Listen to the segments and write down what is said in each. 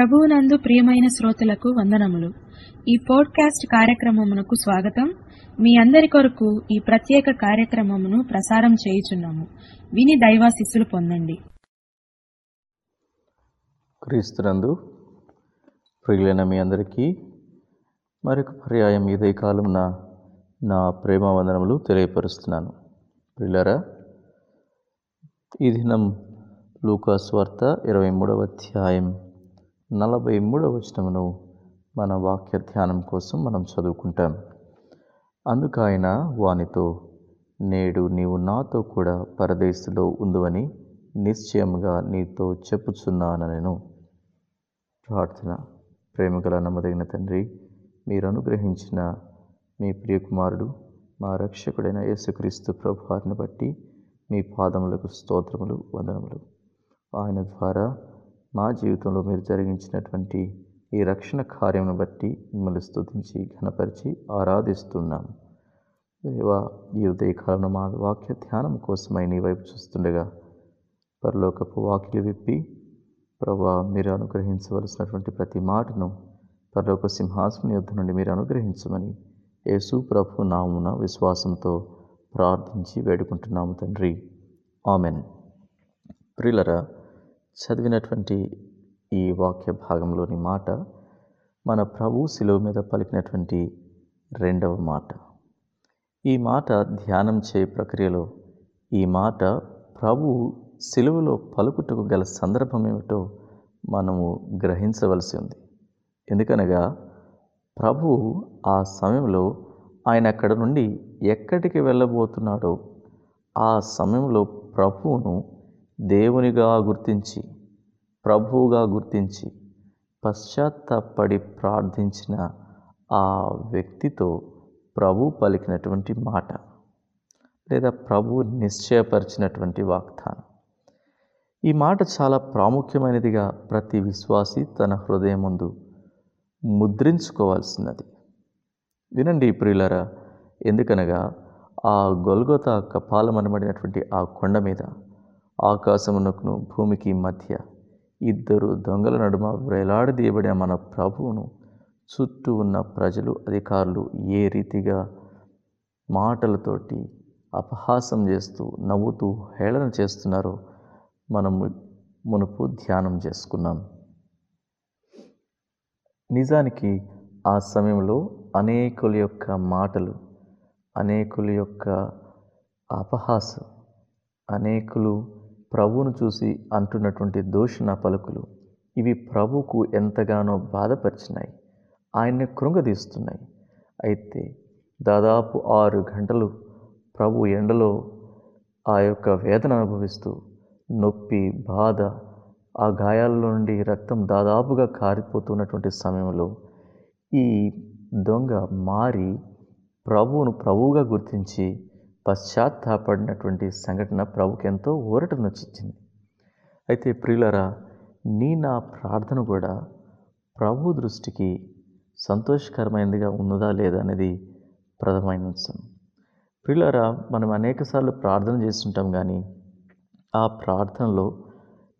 ప్రభువునందు ప్రియమైన శ్రోతలకు వందనములు. ఈ పోడ్కాస్ట్ కార్యక్రమమునకు స్వాగతం. మీ అందరి కొరకు ఈ ప్రత్యేక కార్యక్రమమును ప్రసారం చేయుచున్నాము. విని దైవాశిస్సులు పొందండి. క్రీస్తునందు ప్రియులైన మీ అందరికీ మరొక పర్యాయం ఇదే కాలం నా నా ప్రేమ వందనములు తెలియపరుస్తున్నాను. ప్రియులరా ఈ దినం లూకాస్ వార్త ఇరవై మూడవ అధ్యాయం నలభై మూడవ వచనమును మన వాక్య ధ్యానం కోసం మనం చదువుకుంటాం. అందుకు ఆయన వానితో నేడు నీవు నాతో కూడా పరదేశంలో ఉందువని నిశ్చయముగా నీతో చెప్పుచున్నాను నేను ప్రార్థన. ప్రేమగల నమ్మదగిన తండ్రి మీరు అనుగ్రహించిన మీ ప్రియకుమారుడు మా రక్షకుడైన యేసుక్రీస్తు ప్రభువారిని బట్టి మీ పాదములకు స్తోత్రములు వందనములు. ఆయన ద్వారా మా జీవితంలో మీరు జరిగించినటువంటి ఈ రక్షణ కార్యమును బట్టి మిమ్మల్ని స్థుతించి ఘనపరిచి ఆరాధిస్తున్నాం. దేవా ఈ ఉదయకాలంలో మా వాక్య ధ్యానం కోసమై నీ వైపు చూస్తుండగా పరలోకపు వాక్యలు విప్పి ప్రభా మీరు అనుగ్రహించవలసినటువంటి ప్రతి మాటను పరలోక సింహాసనం యుద్ధ నుండి మీరు అనుగ్రహించమని యేసు ప్రభు నామున విశ్వాసంతో ప్రార్థించి వేడుకుంటున్నాము తండ్రి. ఆమెన్. ప్రిలరా చదివినటువంటి ఈ వాక్య భాగంలోని మాట మన ప్రభు శిలువ మీద పలికినటువంటి రెండవ మాట. ఈ మాట ధ్యానం చే ప్రక్రియలో ఈ మాట ప్రభు శిలువలో పలుకుటకు గల సందర్భం ఏమిటో మనము గ్రహించవలసి ఉంది. ఎందుకనగా ప్రభు ఆ సమయంలో ఆయన అక్కడ నుండి ఎక్కడికి వెళ్ళబోతున్నాడో ఆ సమయంలో ప్రభువును దేవునిగా గుర్తించి ప్రభువుగా గుర్తించి పశ్చాత్తాపడి ప్రార్థించిన ఆ వ్యక్తితో ప్రభు పలికినటువంటి మాట లేదా ప్రభు నిశ్చయపరిచినటువంటి వాగ్దానం. ఈ మాట చాలా ప్రాముఖ్యమైనదిగా ప్రతి విశ్వాసి తన హృదయం ముందు ముద్రించుకోవాల్సినది. వినండి ప్రియులరా ఎందుకనగా ఆ గొల్గొత కపాలమనబడినటువంటి ఆ కొండ మీద ఆకాశమునకును భూమికి మధ్య ఇద్దరు దొంగల నడుమ వేలాడదీయబడిన మన ప్రభువును చుట్టూ ఉన్న ప్రజలు అధికారులు ఏ రీతిగా మాటలతోటి అపహాసం చేస్తూ నవ్వుతూ హేళన చేస్తున్నారో మనము మునుపు ధ్యానం చేసుకున్నాం. నిజానికి ఆ సమయంలో అనేకుల యొక్క మాటలు అనేకుల యొక్క అపహాసం అనేకులు ప్రభువును చూసి అంటున్నటువంటి దోషణ పలుకులు. ఇవి ప్రభుకు ఎంతగానో బాధపరిచినాయి. ఆయన్ని కృంగదీస్తున్నాయి. అయితే దాదాపు ఆరు గంటలు ప్రభు ఎండలో ఆ యొక్క వేదన అనుభవిస్తూ నొప్పి బాధ ఆ గాయాల నుండి రక్తం దాదాపుగా కారిపోతున్నటువంటి సమయంలో ఈ దొంగ మారి ప్రభువును ప్రభువుగా గుర్తించి పశ్చాత్తాపడినటువంటి సంఘటన ప్రభుకి ఎంతో ఊరటనొచ్చింది అయితే ప్రియులరా నీ నా ప్రార్థన కూడా ప్రభు దృష్టికి సంతోషకరమైనదిగా ఉన్నదా లేదా అనేది ప్రథమైన అంశం. ప్రియులరా మనం అనేకసార్లు ప్రార్థన చేస్తుంటాం కానీ ఆ ప్రార్థనలో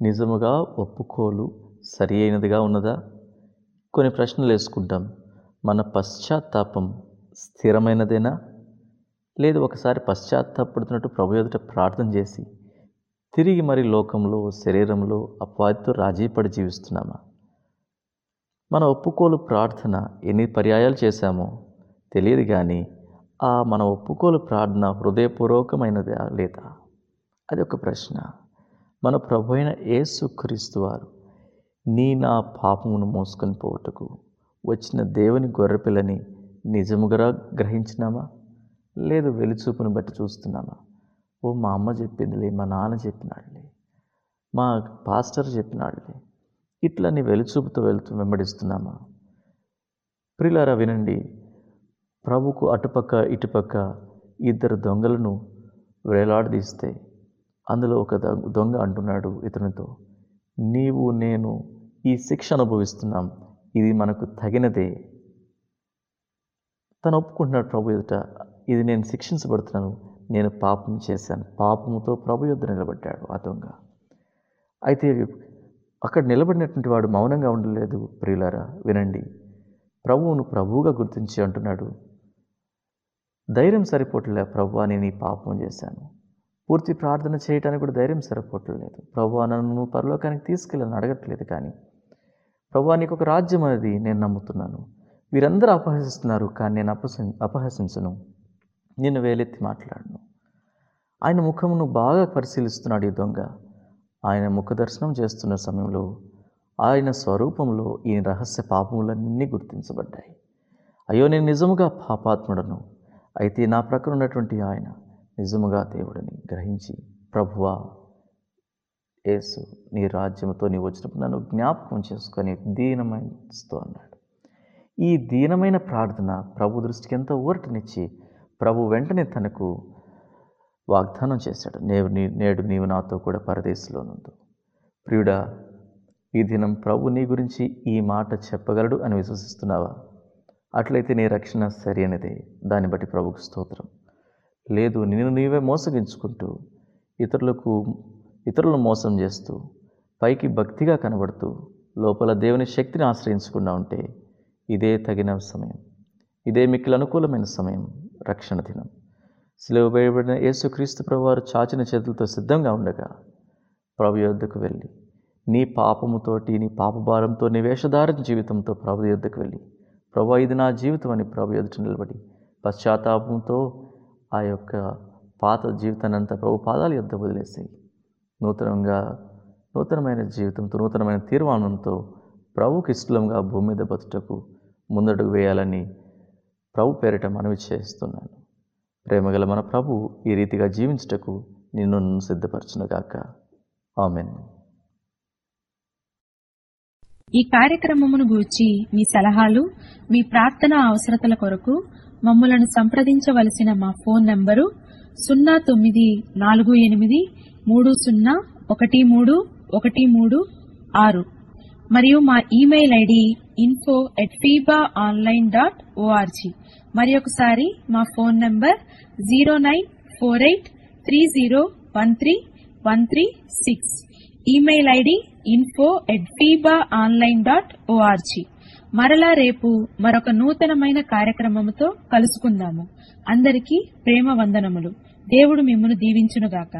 నిజముగా ఒప్పుకోలు సరి అయినదిగా ఉన్నదా? కొన్ని ప్రశ్నలు వేసుకుంటాం. మన పశ్చాత్తాపం స్థిరమైనదేనా? లేదు ఒకసారి పశ్చాత్తాపడుతున్నట్టు ప్రభు ఎదుట ప్రార్థన చేసి తిరిగి మరి లోకంలో శరీరంలో అపవాదితో రాజీపడి జీవిస్తున్నామా? మన ఒప్పుకోలు ప్రార్థన ఎన్ని పర్యాయాలు చేశామో తెలియదు కానీ ఆ మన ఒప్పుకోలు ప్రార్థన హృదయపూర్వకమైనదా లేదా? అది ఒక ప్రశ్న. మన ప్రభు అయిన యేసుక్రీస్తు వారు నీ నా పాపమును మోసుకొని పోవటకు వచ్చిన దేవుని గొర్రెపిల్లని నిజముగా గ్రహించినామా? లేదు వెలుచూపుని బట్టి చూస్తున్నామా ఓ మా అమ్మ చెప్పిందిలే మా నాన్న చెప్పినాడులే మా పాస్టర్ చెప్పినాడులే. ఇట్లా నీ వెలుచూపుతో వెళుతూ వెంబడిస్తున్నామా? ప్రిలారా వినండి. ప్రభుకు అటుపక్క ఇటుపక్క ఇద్దరు దొంగలను వేలాడదీస్తే అందులో ఒక దొంగ అంటున్నాడు ఇతనితో. నీవు నేను ఈ శిక్ష అనుభవిస్తున్నాం. ఇది మనకు తగినదే. తను ఒప్పుకుంటున్నాడు ప్రభు ఎదుట. ఇది నేను శిక్షించబడుతున్నాను. నేను పాపం చేశాను. పాపముతో ప్రభు యుద్ధ నిలబడ్డాడు ఆ దొంగ. అయితే అక్కడ నిలబడినటువంటి వాడు మౌనంగా ఉండలేదు. ప్రియులారా వినండి. ప్రభువును ప్రభువుగా గుర్తించి అంటున్నాడు. ధైర్యం సరిపోవట్లే ప్రభు నేను నీ పాపం చేశాను. పూర్తి ప్రార్థన చేయడానికి కూడా ధైర్యం సరిపోవట్లేదు ప్రభు నన్ను పరలోకానికి తీసుకెళ్ళని అడగట్లేదు కానీ ప్రభు నీకు ఒక రాజ్యం అనేది నేను నమ్ముతున్నాను. వీరందరూ అపహసిస్తున్నారు కానీ నేను అపహసి అపహసించను. నిన్ను వేలెత్తి మాట్లాడను. ఆయన ముఖమును బాగా పరిశీలిస్తున్నాడు ఈ దొంగ. ఆయన ముఖ దర్శనం చేస్తున్న సమయంలో ఆయన స్వరూపంలో ఈ రహస్య పాపములన్నీ గుర్తించబడ్డాయి. అయ్యో నేను నిజముగా పాపాత్ముడను. అయితే నా ప్రక్కన ఉన్నటువంటి ఆయన నిజముగా దేవుడిని గ్రహించి ప్రభువా యేసు నీ రాజ్యంతో నీ వచ్చినప్పుడు నన్ను జ్ఞాపకం చేసుకొని దీనమైస్తూ అన్నాడు ఈ దీనమైన ప్రార్థన ప్రభు దృష్టికి ఎంతో ఊరటనిచ్చి ప్రభు వెంటనే తనకు వాగ్దానం చేశాడు. నేడు నేడు నీవు నాతో కూడా పరదేశంలో నుండు ప్రియుడా ఈ దినం ప్రభు నీ గురించి ఈ మాట చెప్పగలడు అని విశ్వసిస్తున్నావా? అట్లయితే నీ రక్షణ సరైనదే దాన్ని బట్టి ప్రభుకు స్తోత్రం. లేదు నిన్ను నీవే మోసగించుకుంటూ ఇతరులకు ఇతరులను మోసం చేస్తూ పైకి భక్తిగా కనబడుతూ లోపల దేవుని శక్తిని ఆశ్రయించకుండా ఉంటే ఇదే తగిన సమయం. ఇదే మిక్కిలి అనుకూలమైన సమయం. రక్షణ దినం. సిలువ వేయబడిన యేసుక్రీస్తు ప్రభువారు చాచిన చేతులతో సిద్ధంగా ఉండగా ప్రభు యొద్దకు వెళ్ళి నీ పాపముతోటి నీ పాపభారంతో నీ వేషధారణ జీవితంతో ప్రభు యొద్దకు వెళ్ళి ప్రభు ఇది నా జీవితం అని ప్రభు ఎదుట నిలబడి పశ్చాత్తాపంతో ఆ యొక్క పాత జీవితాన్ని అంతా ప్రభు పాదాలు యొద్ద వదిలేసాయి నూతనంగా నూతనమైన జీవితంతో నూతనమైన తీర్మానంతో ప్రభుకి ఇష్టంగా భూమి మీద బతుటకు ముందడుగు వేయాలని ప్రభు పేరిట మనవి చేస్తున్నాను. ప్రేమగల మన ప్రభు ఈ రీతిగా జీవించుటకు నిన్ను నన్ను సిద్ధపరచునుగాక. ఆమెన్. ఈ కార్యక్రమమును గూర్చి మీ సలహాలు మీ ప్రార్థన అవసరతల కొరకు మమ్మలను సంప్రదించవలసిన మా ఫోన్ నంబరు సున్నా తొమ్మిది నాలుగు ఎనిమిది మూడు సున్నా ఒకటి మూడు ఒకటి మూడు ఆరు. మరియు మా email ID info at Fiba online dot ORG మరి ఒకసారి మా phone number zero nine four eight three zero one three one three six. Email ID info at Fiba online dot ORG మరలా రేపు మరొక నూతనమైన కార్యక్రమముతో కలుసుకుందాము. అందరికీ ప్రేమ వందనములు. దేవుడు మిమ్మను దీవించునుగాక.